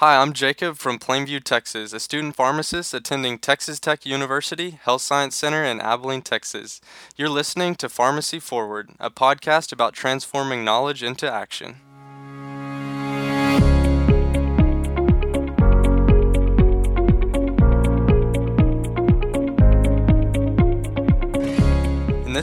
Hi, I'm Jacob from Plainview, Texas, a student pharmacist attending Texas Tech University Health Science Center in Abilene, Texas. You're listening to Pharmacy Forward, a podcast about transforming knowledge into action.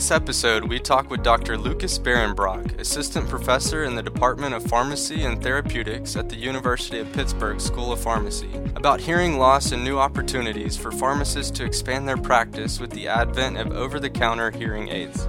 This episode, we talk with Dr. Lucas Berenbrock, Assistant Professor in the Department of Pharmacy and Therapeutics at the University of Pittsburgh School of Pharmacy, about hearing loss and new opportunities for pharmacists to expand their practice with the advent of over the counter hearing aids.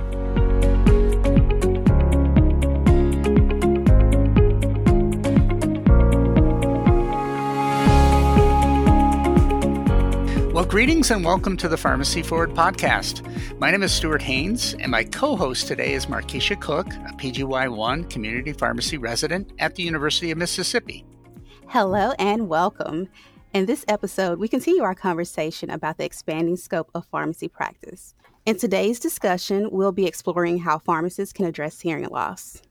Well, greetings and welcome to the Pharmacy Forward podcast. My name is Stuart Haynes, and my co host today is Markeisha Cook, a PGY1 community pharmacy resident at the University of Mississippi. Hello and welcome. In this episode, we continue our conversation about the expanding scope of pharmacy practice. In today's discussion, we'll be exploring how pharmacists can address hearing loss.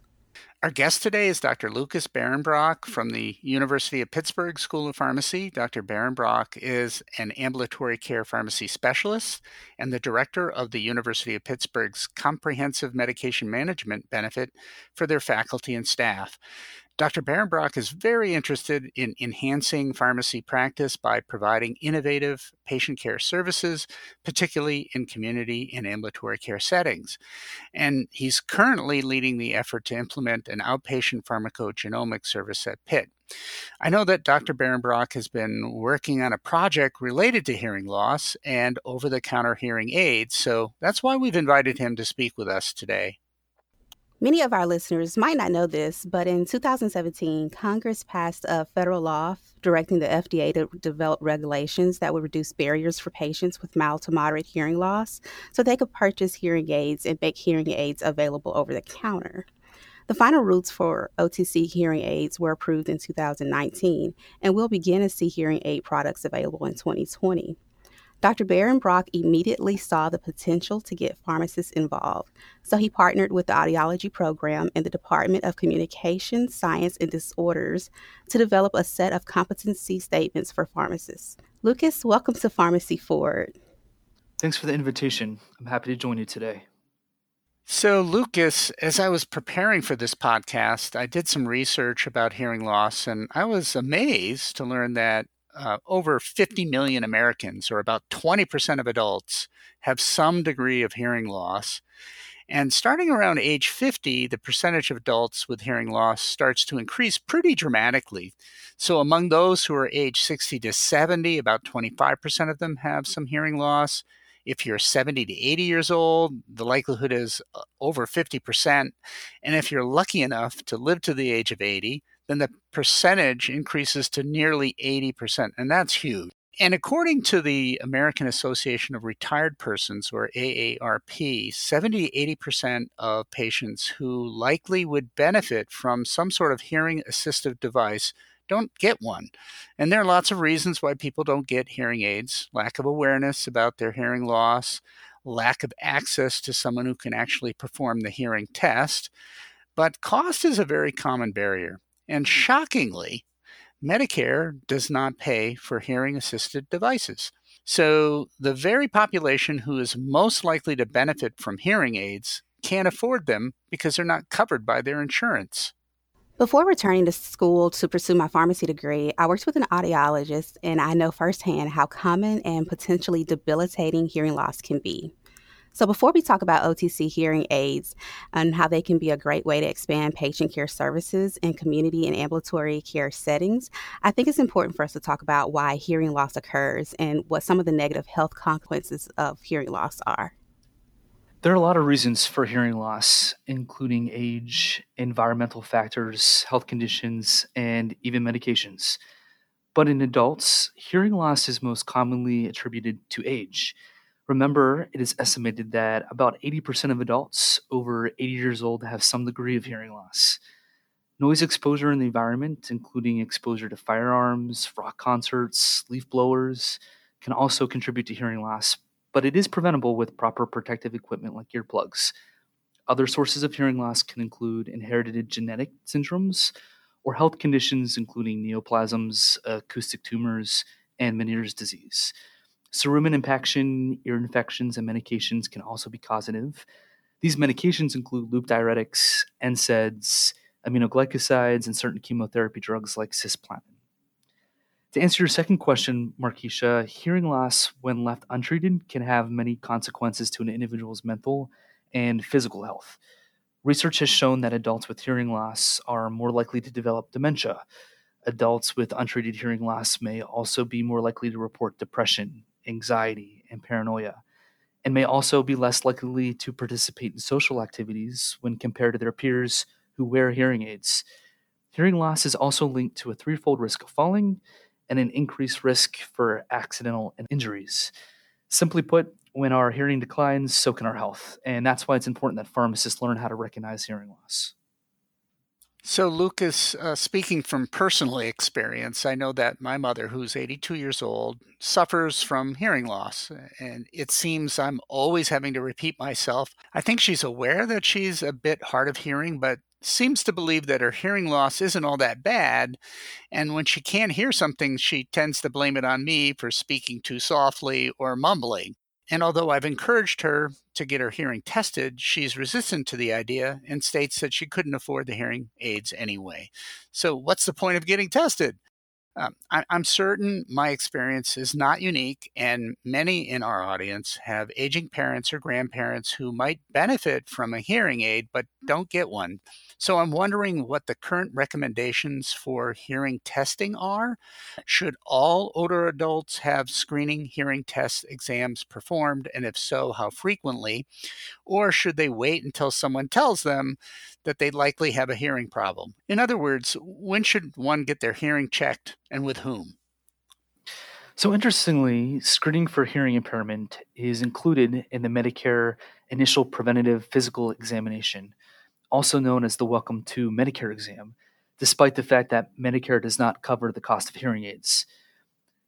Our guest today is Dr. Lucas Berenbrock from the University of Pittsburgh School of Pharmacy. Dr. Berenbrock is an ambulatory care pharmacy specialist and the director of the University of Pittsburgh's Comprehensive Medication Management Benefit for their faculty and staff. Dr. Berenbrock is very interested in enhancing pharmacy practice by providing innovative patient care services, particularly in community and ambulatory care settings. And he's currently leading the effort to implement an outpatient pharmacogenomic service at Pitt. I know that Dr. Berenbrock has been working on a project related to hearing loss and over the counter hearing aids, so that's why we've invited him to speak with us today. Many of our listeners might not know this, but in 2017, Congress passed a federal law directing the FDA to develop regulations that would reduce barriers for patients with mild to moderate hearing loss so they could purchase hearing aids and make hearing aids available over the counter. The final rules for OTC hearing aids were approved in 2019, and we'll begin to see hearing aid products available in 2020. Dr. Berenbrock immediately saw the potential to get pharmacists involved, so he partnered with the audiology program in the Department of Communication, Science, and Disorders to develop a set of competency statements for pharmacists. Lucas, welcome to Pharmacy Forward. Thanks for the invitation. I'm happy to join you today. So, Lucas, as I was preparing for this podcast, I did some research about hearing loss, and I was amazed to learn that uh, over 50 million Americans, or about 20% of adults, have some degree of hearing loss. And starting around age 50, the percentage of adults with hearing loss starts to increase pretty dramatically. So, among those who are age 60 to 70, about 25% of them have some hearing loss. If you're 70 to 80 years old, the likelihood is uh, over 50%. And if you're lucky enough to live to the age of 80, then the percentage increases to nearly 80%, and that's huge. And according to the American Association of Retired Persons, or AARP, 70 to 80% of patients who likely would benefit from some sort of hearing assistive device don't get one. And there are lots of reasons why people don't get hearing aids lack of awareness about their hearing loss, lack of access to someone who can actually perform the hearing test. But cost is a very common barrier. And mm. shockingly, Medicare does not pay for hearing assisted devices. So the very population who is most likely to benefit from hearing aids can't afford them because they're not covered by their insurance. Before returning to school to pursue my pharmacy degree, I worked with an audiologist and I know firsthand how common and potentially debilitating hearing loss can be. So, before we talk about OTC hearing aids and how they can be a great way to expand patient care services in community and ambulatory care settings, I think it's important for us to talk about why hearing loss occurs and what some of the negative health consequences of hearing loss are. There are a lot of reasons for hearing loss, including age, environmental factors, health conditions, and even medications. But in adults, hearing loss is most commonly attributed to age. Remember, it is estimated that about 80% of adults over 80 years old have some degree of hearing loss. Noise exposure in the environment, including exposure to firearms, rock concerts, leaf blowers, can also contribute to hearing loss, but it is preventable with proper protective equipment like earplugs. Other sources of hearing loss can include inherited genetic syndromes or health conditions including neoplasms, acoustic tumors, and Meniere's disease. Cerumen impaction, ear infections, and medications can also be causative. These medications include loop diuretics, NSAIDs, aminoglycosides, and certain chemotherapy drugs like cisplatin. To answer your second question, Markeisha, hearing loss when left untreated can have many consequences to an individual's mental and physical health. Research has shown that adults with hearing loss are more likely to develop dementia. Adults with untreated hearing loss may also be more likely to report depression, anxiety, and paranoia, and may also be less likely to participate in social activities when compared to their peers who wear hearing aids. Hearing loss is also linked to a threefold risk of falling, and an increased risk for accidental injuries. Simply put, when our hearing declines, so can our health. And that's why it's important that pharmacists learn how to recognize hearing loss. So, Lucas, uh, speaking from personal experience, I know that my mother, who's 82 years old, suffers from hearing loss. And it seems I'm always having to repeat myself. I think she's aware that she's a bit hard of hearing, but seems to believe that her hearing loss isn't all that bad. And when she can't hear something, she tends to blame it on me for speaking too softly or mumbling. And although I've encouraged her to get her hearing tested, she's resistant to the idea and states that she couldn't afford the hearing aids anyway. So, what's the point of getting tested? Um, I, I'm certain my experience is not unique, and many in our audience have aging parents or grandparents who might benefit from a hearing aid but don't get one. So I'm wondering what the current recommendations for hearing testing are. Should all older adults have screening hearing test exams performed? And if so, how frequently? Or should they wait until someone tells them that they likely have a hearing problem? In other words, when should one get their hearing checked and with whom? So, interestingly, screening for hearing impairment is included in the Medicare initial preventative physical examination also known as the Welcome to Medicare exam, despite the fact that Medicare does not cover the cost of hearing aids.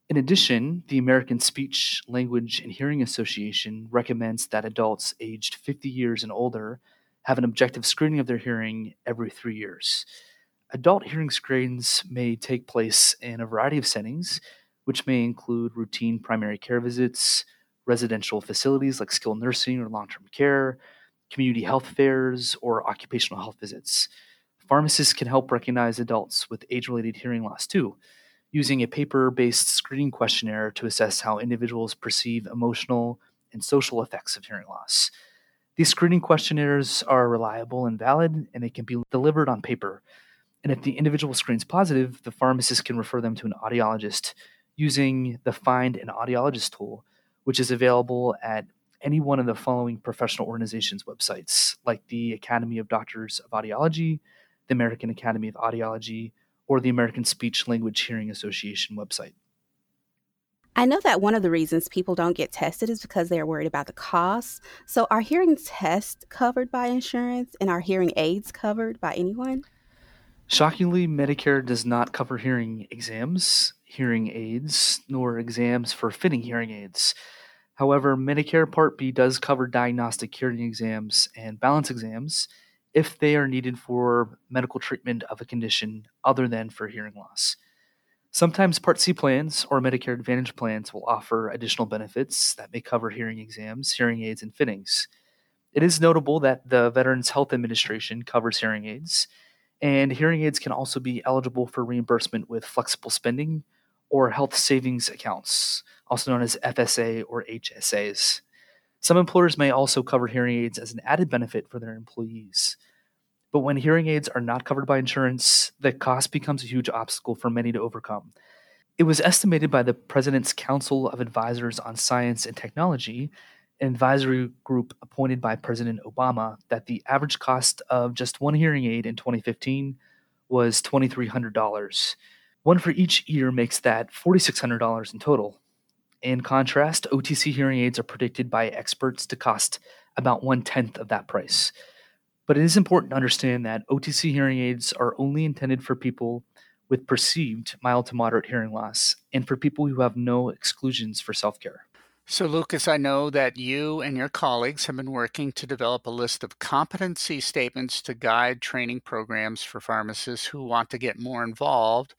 In addition, the American Speech, Language, and Hearing Association recommends that adults aged 50 years and older have an objective screening of their hearing every three years. Adult hearing screens may take place in a variety of settings, which may include routine primary care visits, residential facilities like skilled nursing or long term care, community health fairs, or occupational health visits. Pharmacists can help recognize adults with age related hearing loss too, using a paper based screening questionnaire to assess how individuals perceive emotional and social effects of hearing loss. These screening questionnaires are reliable and valid, and they can be delivered on paper. And if the individual screens positive, the pharmacist can refer them to an audiologist using the Find an Audiologist tool, which is available at any one of the following professional organizations' websites, like the Academy of Doctors of Audiology, the American Academy of Audiology, or the American Speech Language Hearing Association website. I know that one of the reasons people don't get tested is because they're worried about the costs. So, are hearing tests covered by insurance and are hearing aids covered by anyone? Shockingly, Medicare does not cover hearing exams, hearing aids, nor exams for fitting hearing aids. However, Medicare Part B does cover diagnostic hearing exams and balance exams if they are needed for medical treatment of a condition other than for hearing loss. Sometimes Part C plans or Medicare Advantage plans will offer additional benefits that may cover hearing exams, hearing aids, and fittings. It is notable that the Veterans Health Administration covers hearing aids, and hearing aids can also be eligible for reimbursement with flexible spending or health savings accounts, also known as FSA or HSAs. Some employers may also cover hearing aids as an added benefit for their employees. But when hearing aids are not covered by insurance, the cost becomes a huge obstacle for many to overcome. It was estimated by the President's Council of Advisors on Science and Technology, an advisory group appointed by President Obama, that the average cost of just one hearing aid in 2015 was $2,300. One for each ear makes that $4,600 in total. In contrast, OTC hearing aids are predicted by experts to cost about one tenth of that price. But it is important to understand that OTC hearing aids are only intended for people with perceived mild to moderate hearing loss and for people who have no exclusions for self care. So, Lucas, I know that you and your colleagues have been working to develop a list of competency statements to guide training programs for pharmacists who want to get more involved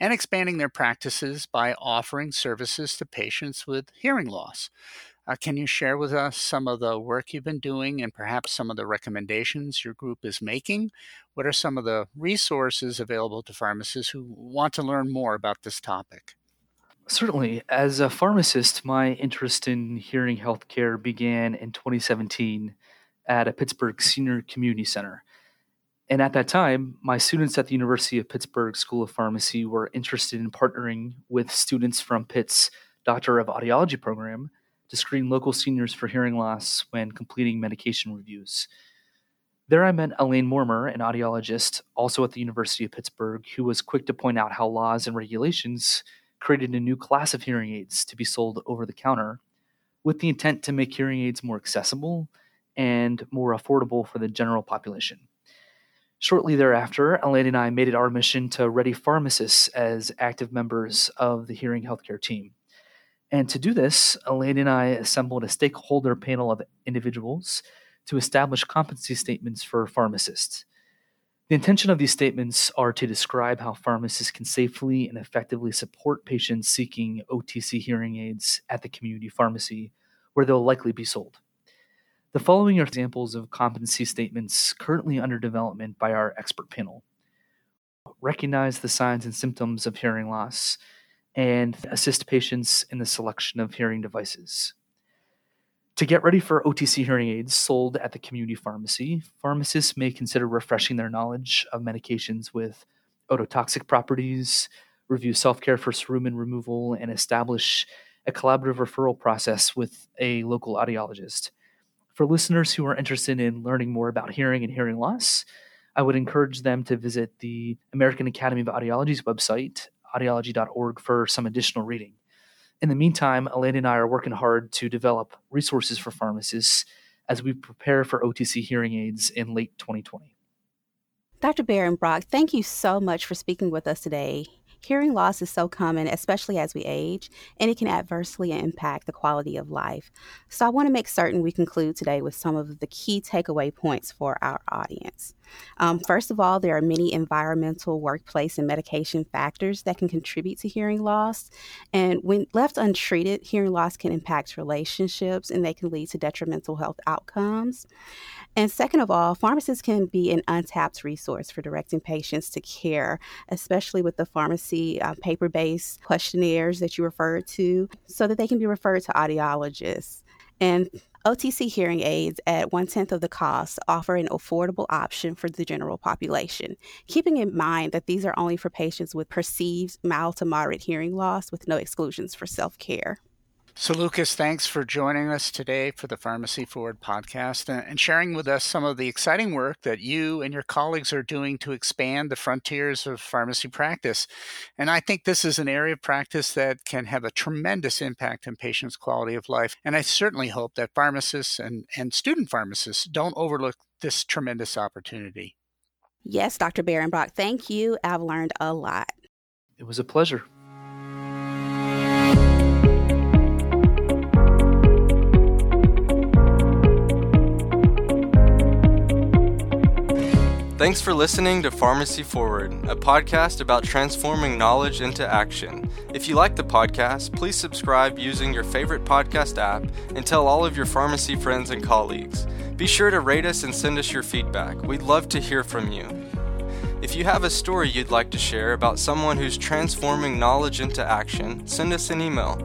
and expanding their practices by offering services to patients with hearing loss. Uh, can you share with us some of the work you've been doing and perhaps some of the recommendations your group is making? What are some of the resources available to pharmacists who want to learn more about this topic? Certainly. As a pharmacist, my interest in hearing healthcare began in 2017 at a Pittsburgh Senior Community Center. And at that time, my students at the University of Pittsburgh School of Pharmacy were interested in partnering with students from Pitt's Doctor of Audiology program to screen local seniors for hearing loss when completing medication reviews. There I met Elaine Mormer, an audiologist, also at the University of Pittsburgh, who was quick to point out how laws and regulations created a new class of hearing aids to be sold over the counter with the intent to make hearing aids more accessible and more affordable for the general population. Shortly thereafter, Elaine and I made it our mission to ready pharmacists as active members of the hearing healthcare team. And to do this, Elaine and I assembled a stakeholder panel of individuals to establish competency statements for pharmacists. The intention of these statements are to describe how pharmacists can safely and effectively support patients seeking OTC hearing aids at the community pharmacy where they'll likely be sold. The following are examples of competency statements currently under development by our expert panel. Recognize the signs and symptoms of hearing loss and assist patients in the selection of hearing devices. To get ready for OTC hearing aids sold at the community pharmacy, pharmacists may consider refreshing their knowledge of medications with ototoxic properties, review self care for cerumen removal, and establish a collaborative referral process with a local audiologist. For listeners who are interested in learning more about hearing and hearing loss, I would encourage them to visit the American Academy of Audiology's website, audiology.org, for some additional reading. In the meantime, Elaine and I are working hard to develop resources for pharmacists as we prepare for OTC hearing aids in late 2020. Dr. Berenbrock, thank you so much for speaking with us today. Hearing loss is so common, especially as we age, and it can adversely impact the quality of life. So, I want to make certain we conclude today with some of the key takeaway points for our audience. Um, first of all, there are many environmental, workplace, and medication factors that can contribute to hearing loss. And when left untreated, hearing loss can impact relationships and they can lead to detrimental health outcomes. And second of all, pharmacists can be an untapped resource for directing patients to care, especially with the pharmacy uh, paper based questionnaires that you referred to, so that they can be referred to audiologists. And OTC hearing aids at one tenth of the cost offer an affordable option for the general population, keeping in mind that these are only for patients with perceived mild to moderate hearing loss with no exclusions for self care. So, Lucas, thanks for joining us today for the Pharmacy Forward podcast and sharing with us some of the exciting work that you and your colleagues are doing to expand the frontiers of pharmacy practice. And I think this is an area of practice that can have a tremendous impact on patients' quality of life. And I certainly hope that pharmacists and, and student pharmacists don't overlook this tremendous opportunity. Yes, Dr. Berenbrock, thank you. I've learned a lot. It was a pleasure. Thanks for listening to Pharmacy Forward, a podcast about transforming knowledge into action. If you like the podcast, please subscribe using your favorite podcast app and tell all of your pharmacy friends and colleagues. Be sure to rate us and send us your feedback. We'd love to hear from you. If you have a story you'd like to share about someone who's transforming knowledge into action, send us an email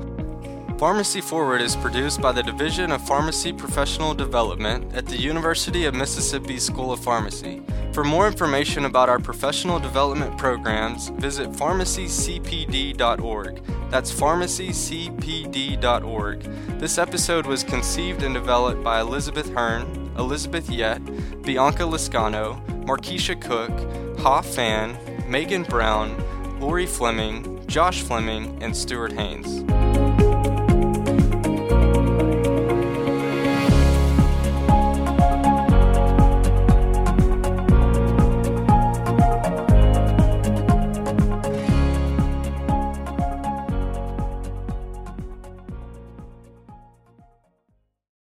Pharmacy Forward is produced by the Division of Pharmacy Professional Development at the University of Mississippi School of Pharmacy. For more information about our professional development programs, visit pharmacycpd.org. That's pharmacycpd.org. This episode was conceived and developed by Elizabeth Hearn, Elizabeth Yett, Bianca Liscano, Markeisha Cook, Ha Fan, Megan Brown, Lori Fleming, Josh Fleming, and Stuart Haynes.